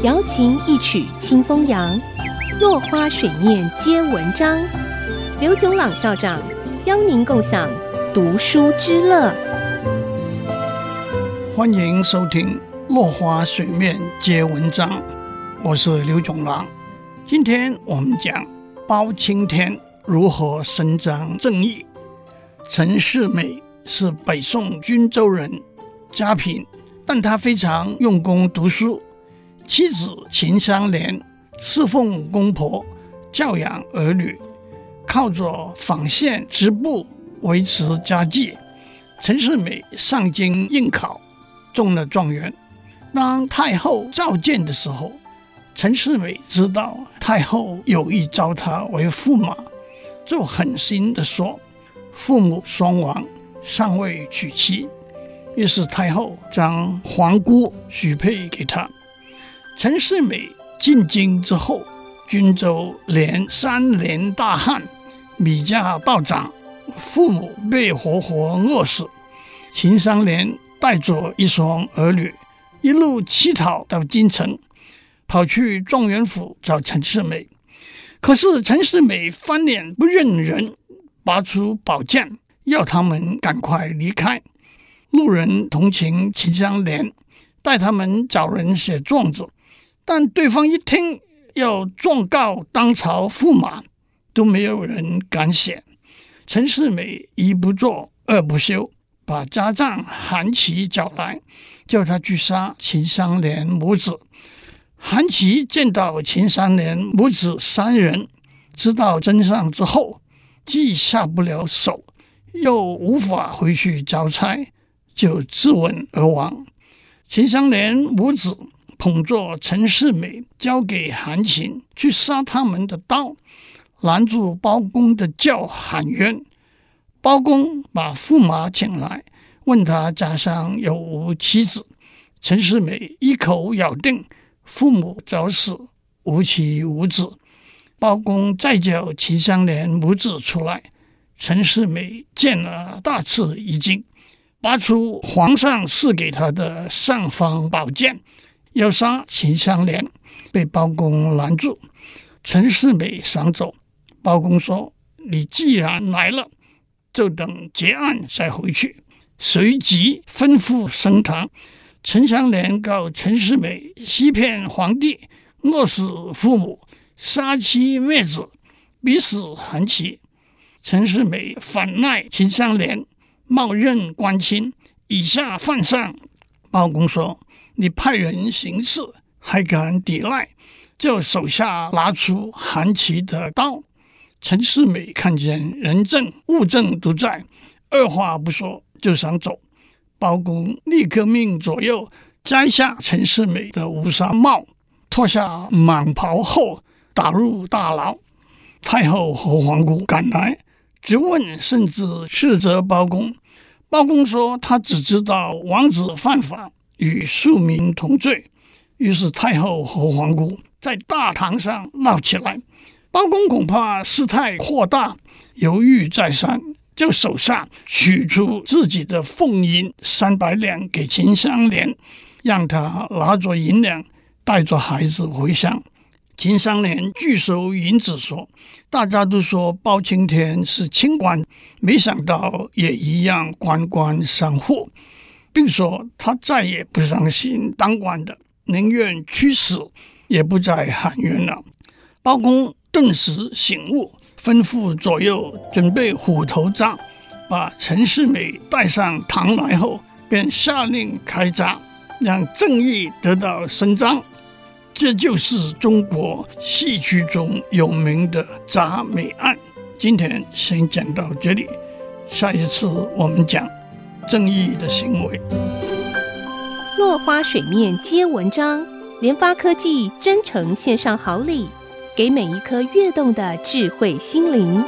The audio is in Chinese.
瑶琴一曲清风扬，落花水面皆文章。刘炯朗校长邀您共享读书之乐。欢迎收听《落花水面皆文章》，我是刘炯朗。今天我们讲包青天如何伸张正义。陈世美是北宋均州人，家贫，但他非常用功读书。妻子秦香莲侍奉公婆，教养儿女，靠着纺线织布维持家计。陈世美上京应考，中了状元。当太后召见的时候，陈世美知道太后有意招他为驸马，就狠心地说：“父母双亡，尚未娶妻。”于是太后将皇姑许配给他。陈世美进京之后，均州连三年大旱，米价暴涨，父母被活活饿死。秦香莲带着一双儿女，一路乞讨到京城，跑去状元府找陈世美。可是陈世美翻脸不认人，拔出宝剑要他们赶快离开。路人同情秦香莲，带他们找人写状子。但对方一听要状告当朝驸马，都没有人敢写。陈世美一不做二不休，把家丈韩琦找来，叫他去杀秦香莲母子。韩琦见到秦香莲母子三人，知道真相之后，既下不了手，又无法回去交差，就自刎而亡。秦香莲母子。捧着陈世美交给韩琦去杀他们的刀，拦住包公的轿喊冤。包公把驸马请来，问他家乡有无妻子。陈世美一口咬定父母早死，无妻无子。包公再叫秦香莲母子出来，陈世美见了大吃一惊，拔出皇上赐给他的尚方宝剑。要杀秦香莲，被包公拦住。陈世美想走，包公说：“你既然来了，就等结案再回去。”随即吩咐升堂。陈香莲告陈世美欺骗皇帝，饿死父母，杀妻灭子，逼死韩琦。陈世美反赖秦香莲冒认官亲，以下犯上。包公说。你派人行刺，还敢抵赖？叫手下拿出韩琦的刀。陈世美看见人证物证都在，二话不说就想走。包公立刻命左右摘下陈世美的乌纱帽，脱下蟒袍后打入大牢。太后和皇姑赶来质问，甚至斥责包公。包公说他只知道王子犯法。与庶民同罪，于是太后和皇姑在大堂上闹起来。包公恐怕事态扩大，犹豫再三，就手下取出自己的俸银三百两给秦香莲，让他拿着银两带着孩子回乡。秦香莲拒收银子，说：“大家都说包青天是清官，没想到也一样官官相护。”并说他再也不相信当官的，宁愿去死，也不再喊冤了。包公顿时醒悟，吩咐左右准备虎头杖，把陈世美带上堂来后，便下令开鍘，让正义得到伸张。这就是中国戏曲中有名的铡美案。今天先讲到这里，下一次我们讲。正义的行为，落花水面皆文章。联发科技真诚献上好礼，给每一颗跃动的智慧心灵。